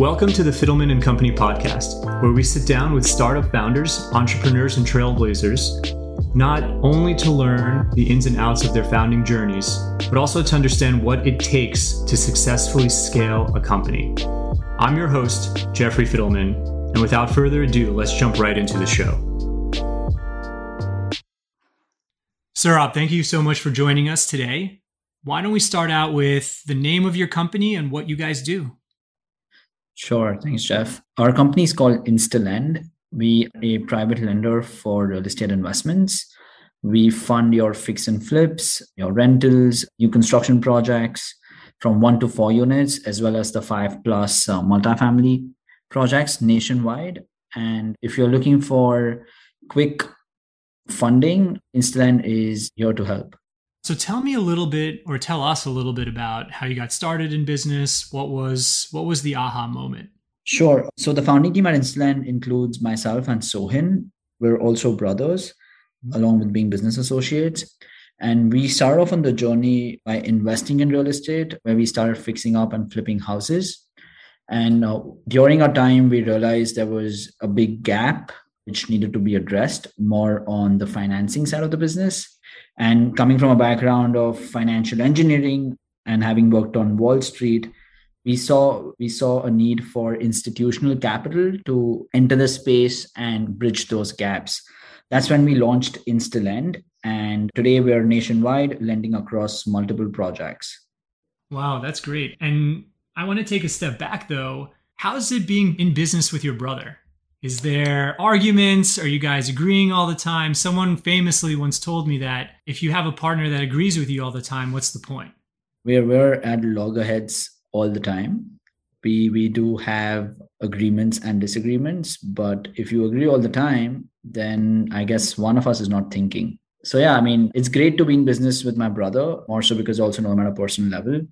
Welcome to the Fidelman and Company podcast, where we sit down with startup founders, entrepreneurs, and trailblazers, not only to learn the ins and outs of their founding journeys, but also to understand what it takes to successfully scale a company. I'm your host, Jeffrey Fidelman, and without further ado, let's jump right into the show. Saurabh, thank you so much for joining us today. Why don't we start out with the name of your company and what you guys do? Sure. Thanks, Jeff. Our company is called InstaLend. We are a private lender for real estate investments. We fund your fix and flips, your rentals, new construction projects from one to four units, as well as the five plus uh, multifamily projects nationwide. And if you're looking for quick funding, InstaLend is here to help. So tell me a little bit or tell us a little bit about how you got started in business. What was what was the aha moment? Sure. So the founding team at InstaLend includes myself and Sohin. We're also brothers, mm-hmm. along with being business associates. And we started off on the journey by investing in real estate, where we started fixing up and flipping houses. And uh, during our time, we realized there was a big gap which needed to be addressed more on the financing side of the business and coming from a background of financial engineering and having worked on Wall Street, we saw we saw a need for institutional capital to enter the space and bridge those gaps. That's when we launched InstaLend, and today we are nationwide, lending across multiple projects. Wow, that's great. And I want to take a step back though. How's it being in business with your brother? Is there arguments? Are you guys agreeing all the time? Someone famously once told me that if you have a partner that agrees with you all the time, what's the point? We're, we're at loggerheads all the time. We, we do have agreements and disagreements, but if you agree all the time, then I guess one of us is not thinking. So, yeah, I mean, it's great to be in business with my brother, more so because also know him at a personal level.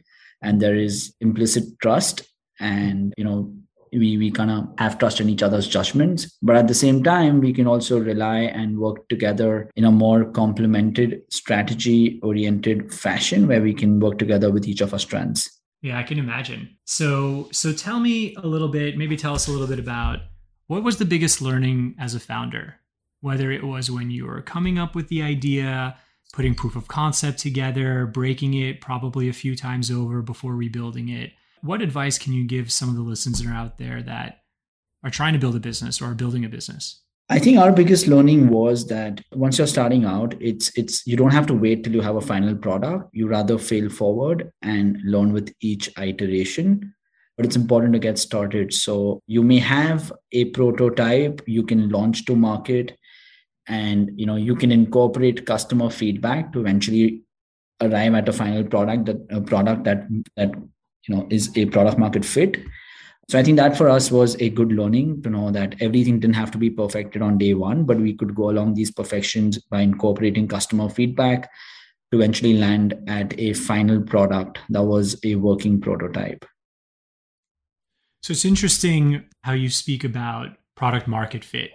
And there is implicit trust and, you know, we, we kind of have trust in each other's judgments but at the same time we can also rely and work together in a more complemented strategy oriented fashion where we can work together with each of our strengths. Yeah i can imagine. So so tell me a little bit maybe tell us a little bit about what was the biggest learning as a founder? Whether it was when you were coming up with the idea putting proof of concept together breaking it probably a few times over before rebuilding it what advice can you give some of the listeners that are out there that are trying to build a business or are building a business? I think our biggest learning was that once you're starting out, it's it's you don't have to wait till you have a final product. You rather fail forward and learn with each iteration. But it's important to get started. So you may have a prototype you can launch to market, and you know you can incorporate customer feedback to eventually arrive at a final product that a product that that you know is a product market fit. So i think that for us was a good learning to know that everything didn't have to be perfected on day one but we could go along these perfections by incorporating customer feedback to eventually land at a final product that was a working prototype. So it's interesting how you speak about product market fit.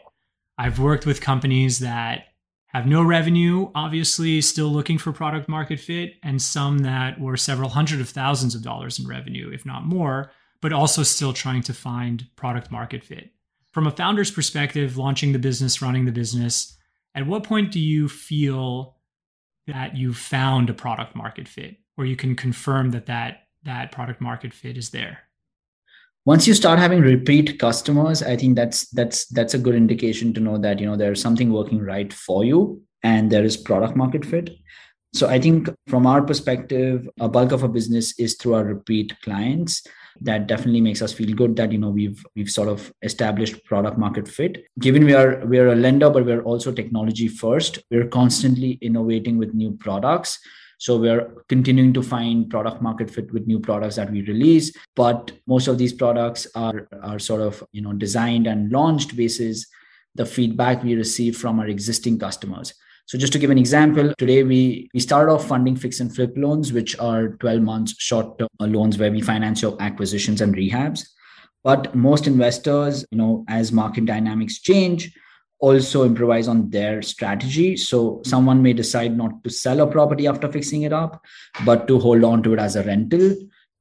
I've worked with companies that have no revenue, obviously still looking for product market fit, and some that were several hundred of thousands of dollars in revenue, if not more, but also still trying to find product market fit. From a founder's perspective, launching the business, running the business, at what point do you feel that you found a product market fit or you can confirm that that, that product market fit is there? Once you start having repeat customers i think that's that's that's a good indication to know that you know there's something working right for you and there is product market fit. So i think from our perspective a bulk of our business is through our repeat clients. That definitely makes us feel good that you know we've we've sort of established product market fit. Given we are we are a lender but we're also technology first we're constantly innovating with new products so we're continuing to find product market fit with new products that we release, but most of these products are are sort of you know designed and launched basis the feedback we receive from our existing customers. So just to give an example, today we we started off funding fix and flip loans, which are 12 months short term loans where we finance your acquisitions and rehabs. But most investors, you know, as market dynamics change, also improvise on their strategy. So hmm. someone may decide not to sell a property after fixing it up, but to hold on to it as a rental.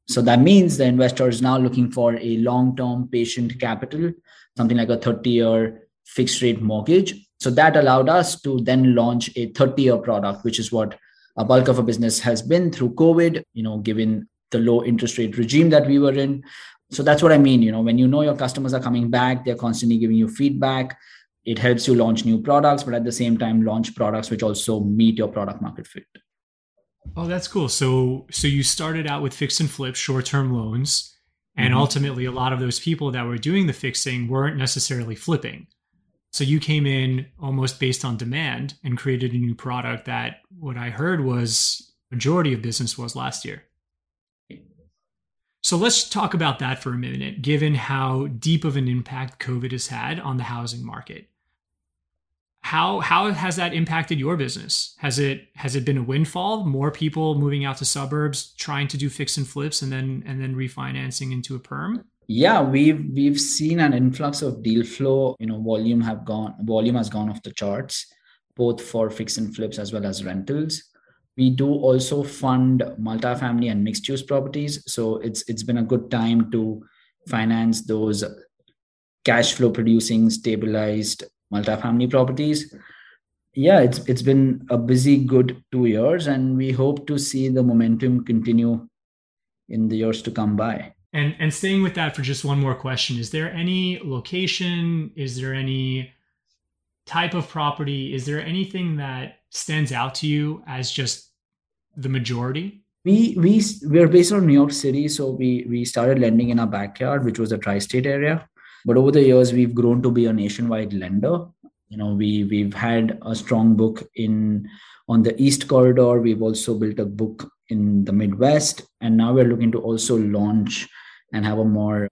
So that means the investor is now looking for a long term patient capital, something like a 30 year fixed rate mortgage. So that allowed us to then launch a 30 year product, which is what a bulk of a business has been through COVID, you know, given the low interest rate regime that we were in. So that's what I mean. You know, when you know your customers are coming back, they're constantly giving you feedback. It helps you launch new products, but at the same time, launch products which also meet your product market fit. Oh, that's cool. So so you started out with fix and flip short-term loans and mm-hmm. ultimately a lot of those people that were doing the fixing weren't necessarily flipping. So you came in almost based on demand and created a new product that what I heard was majority of business was last year. So let's talk about that for a minute, given how deep of an impact COVID has had on the housing market how how has that impacted your business? Has it has it been a windfall? More people moving out to suburbs trying to do fix and flips and then and then refinancing into a perm? Yeah we've we've seen an influx of deal flow. You know volume have gone volume has gone off the charts both for fix and flips as well as rentals. We do also fund multifamily and mixed use properties so it's it's been a good time to finance those cash flow producing stabilized multifamily properties. Yeah, it's it's been a busy good two years, and we hope to see the momentum continue in the years to come by. And and staying with that for just one more question, is there any location? Is there any type of property? Is there anything that stands out to you as just the majority? We we we're based on New York City, so we we started lending in our backyard, which was a tri-state area. But over the years, we've grown to be a nationwide lender. You know, we we've had a strong book in on the East Corridor. We've also built a book in the Midwest, and now we're looking to also launch and have a more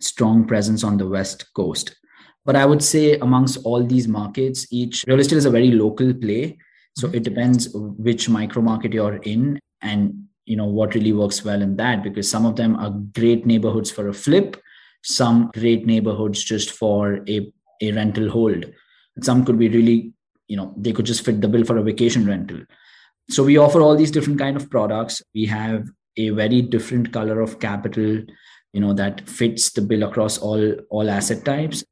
strong presence on the West Coast. But I would say amongst all these markets, each real estate is a very local play. So it depends which micro market you're in and you know what really works well in that because some of them are great neighborhoods for a flip some great neighborhoods just for a, a rental hold. some could be really, you know, they could just fit the bill for a vacation rental. So we offer all these different kind of products. We have a very different color of capital, you know, that fits the bill across all all asset types.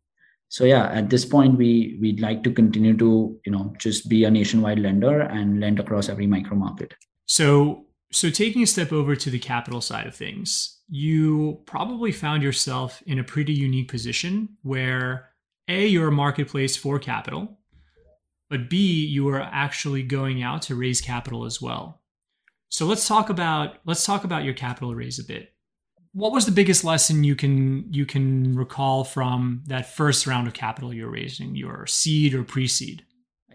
So yeah, at this point, we we'd like to continue to, you know, just be a nationwide lender and lend across every micro market. So so taking a step over to the capital side of things, you probably found yourself in a pretty unique position where A, you're a marketplace for capital, but B, you are actually going out to raise capital as well. So let's talk about let's talk about your capital raise a bit. What was the biggest lesson you can you can recall from that first round of capital you're raising, your seed or pre-seed?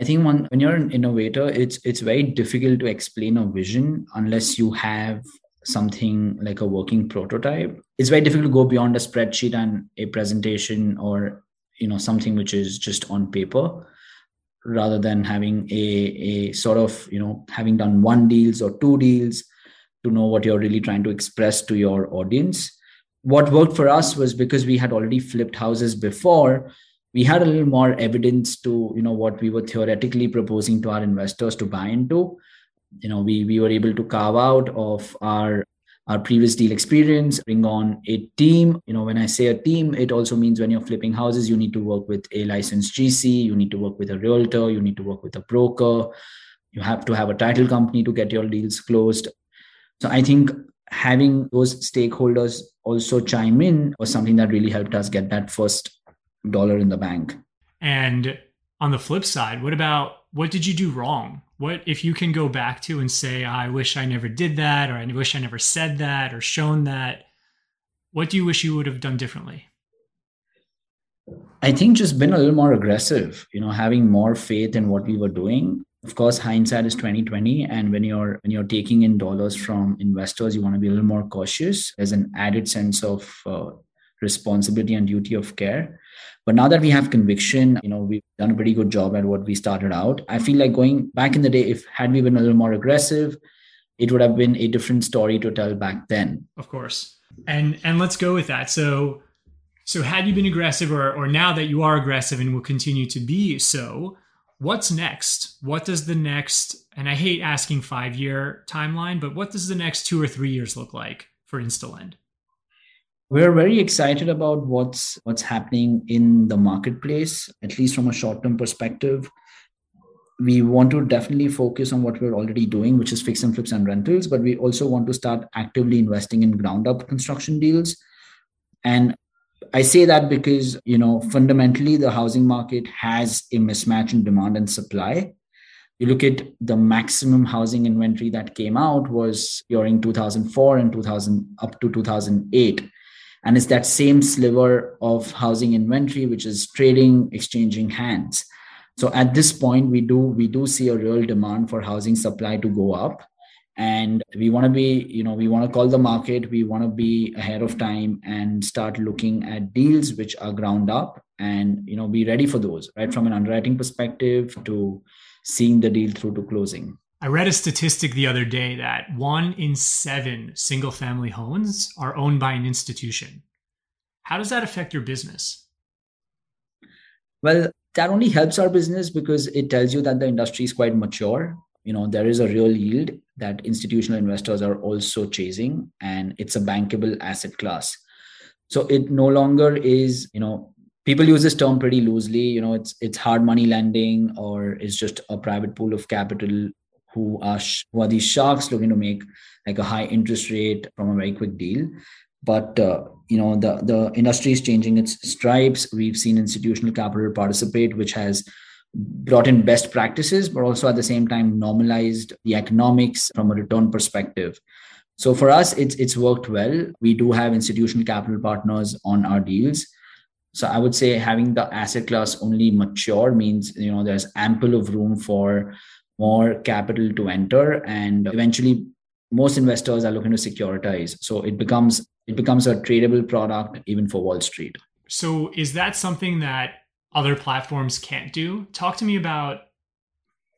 I think when, when you're an innovator, it's it's very difficult to explain a vision unless you have something like a working prototype. It's very difficult to go beyond a spreadsheet and a presentation or you know something which is just on paper rather than having a, a sort of you know having done one deals or two deals to know what you're really trying to express to your audience. What worked for us was because we had already flipped houses before we had a little more evidence to you know what we were theoretically proposing to our investors to buy into. You know we we were able to carve out of our our previous deal experience bring on a team. You know when i say a team it also means when you're flipping houses you need to work with a licensed gc you need to work with a realtor you need to work with a broker. You have to have a title company to get your deals closed. So i think having those stakeholders also chime in was something that really helped us get that first dollar in the bank. And on the flip side what about what did you do wrong? What if you can go back to and say i wish i never did that or i wish i never said that or shown that what do you wish you would have done differently? I think just been a little more aggressive you know having more faith in what we were doing. Of course hindsight is 2020 and when you're when you're taking in dollars from investors you want to be a little more cautious. There's an added sense of uh, responsibility and duty of care but now that we have conviction, you know, we've done a pretty good job at what we started out. I feel like going back in the day, if had we been a little more aggressive, it would have been a different story to tell back then. Of course. And and let's go with that. So so had you been aggressive or or now that you are aggressive and will continue to be so, what's next? What does the next and I hate asking 5 year timeline, but what does the next 2 or 3 years look like for InstaLend? We're very excited about what's what's happening in the marketplace, at least from a short-term perspective. We want to definitely focus on what we're already doing, which is fix and flips and rentals, but we also want to start actively investing in ground up construction deals. And I say that because, you know, fundamentally the housing market has a mismatch in demand and supply. You look at the maximum housing inventory that came out was during 2004 and 2000 up to 2008 and it's that same sliver of housing inventory which is trading exchanging hands. So at this point we do we do see a real demand for housing supply to go up. And we want to be you know we want to call the market we want to be ahead of time and start looking at deals which are ground up and you know be ready for those right? From an underwriting perspective to seeing the deal through to closing I read a statistic the other day that one in seven single family homes are owned by an institution. How does that affect your business? Well, that only helps our business because it tells you that the industry is quite mature. You know, there is a real yield that institutional investors are also chasing, and it's a bankable asset class. So it no longer is, you know, people use this term pretty loosely. You know, it's it's hard money lending or it's just a private pool of capital who are who are these sharks looking to make like a high interest rate from a very quick deal. But uh, you know the the industry is changing its stripes. We've seen institutional capital participate which has brought in best practices but also at the same time normalized the economics from a return perspective. So for us it's it's worked well. We do have institutional capital partners on our deals. So i would say having the asset class only mature means you know there's ample of room for more capital to enter and eventually most investors are looking to securitize. So it becomes it becomes a tradable product even for wall street. So is that something that other platforms can't do? Talk to me about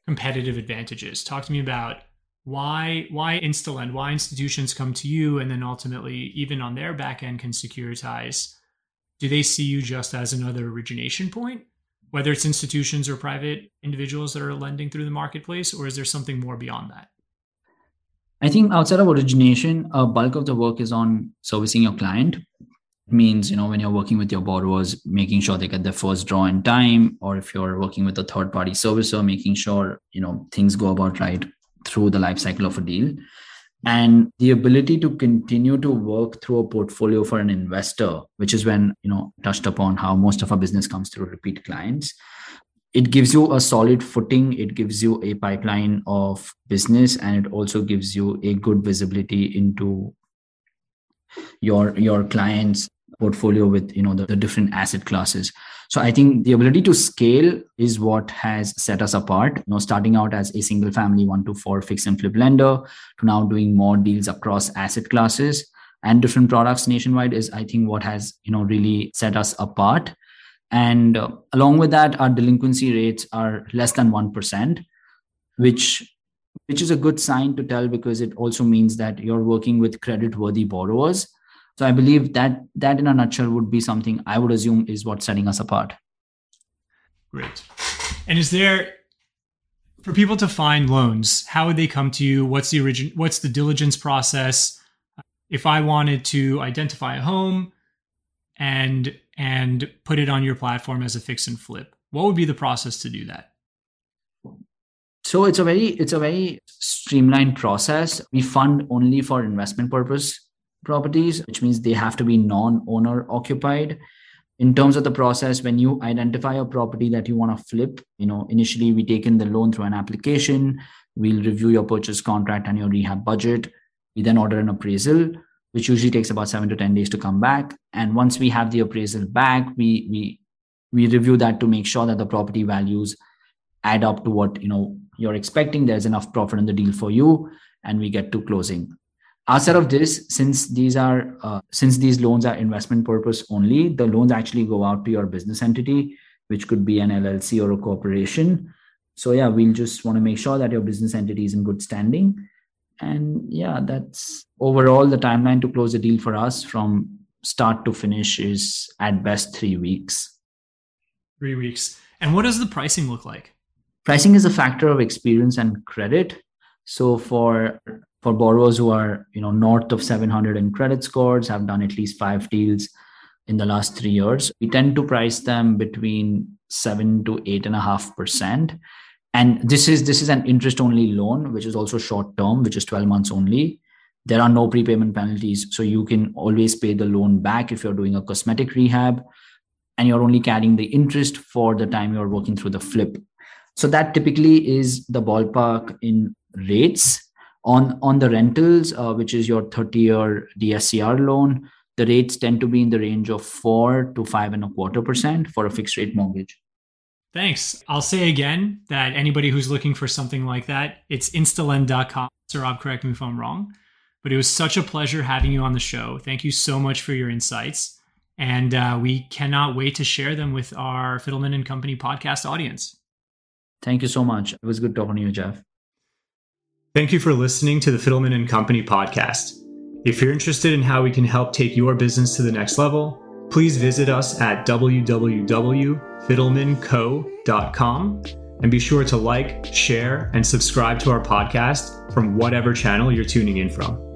competitive advantages. Talk to me about why why instalend why institutions come to you and then ultimately even on their back end can securitize. Do they see you just as another origination point whether it's institutions or private individuals that are lending through the marketplace, or is there something more beyond that? I think outside of origination, a bulk of the work is on servicing your client. It means, you know, when you're working with your borrowers, making sure they get their first draw in time, or if you're working with a third party servicer, making sure, you know, things go about right through the life cycle of a deal and the ability to continue to work through a portfolio for an investor which is when you know touched upon how most of our business comes through repeat clients it gives you a solid footing. It gives you a pipeline of business and it also gives you a good visibility into your your clients portfolio with you know the, the different asset classes so I think the ability to scale is what has set us apart. You know, starting out as a single family one to four fix and flip lender to now doing more deals across asset classes and different products nationwide is I think what has you know really set us apart. And uh, along with that, our delinquency rates are less than one percent, which which is a good sign to tell because it also means that you're working with credit worthy borrowers so I believe that that in a nutshell would be something I would assume is what's setting us apart. Great. And is there for people to find loans, how would they come to you? What's the origin what's the diligence process? If I wanted to identify a home and and put it on your platform as a fix and flip, what would be the process to do that? So it's a very it's a very streamlined process. We fund only for investment purpose properties, which means they have to be non owner occupied. In terms of the process, when you identify a property that you want to flip, you know, initially we take in the loan through an application. We'll review your purchase contract and your rehab budget. We then order an appraisal, which usually takes about seven to 10 days to come back. And once we have the appraisal back, we, we, we review that to make sure that the property values add up to what, you know, you're expecting. There's enough profit in the deal for you and we get to closing outside of this since these are uh, since these loans are investment purpose only the loans actually go out to your business entity which could be an llc or a corporation. So yeah we'll just want to make sure that your business entity is in good standing. And yeah that's overall the timeline to close a deal for us from start to finish is at best three weeks. Three weeks. And what does the pricing look like? Pricing is a factor of experience and credit. So for for borrowers who are you know north of 700 in credit scores have done at least five deals in the last three years. We tend to price them between seven to eight and a half percent. And this is this is an interest only loan which is also short term which is 12 months only. There are no prepayment penalties so you can always pay the loan back if you're doing a cosmetic rehab and you're only carrying the interest for the time you're working through the flip. So that typically is the ballpark in rates on on the rentals uh, which is your 30 year dscr loan the rates tend to be in the range of four to five and a quarter percent for a fixed rate mortgage. Thanks. I'll say again that anybody who's looking for something like that it's instalend.com rob correct me if i'm wrong but it was such a pleasure having you on the show. Thank you so much for your insights. And uh, we cannot wait to share them with our fidelman and company podcast audience. Thank you so much. It was good talking to you jeff Thank you for listening to the Fidelman and Company podcast. If you're interested in how we can help take your business to the next level, please visit us at www.fidelmanco.com and be sure to like, share, and subscribe to our podcast from whatever channel you're tuning in from.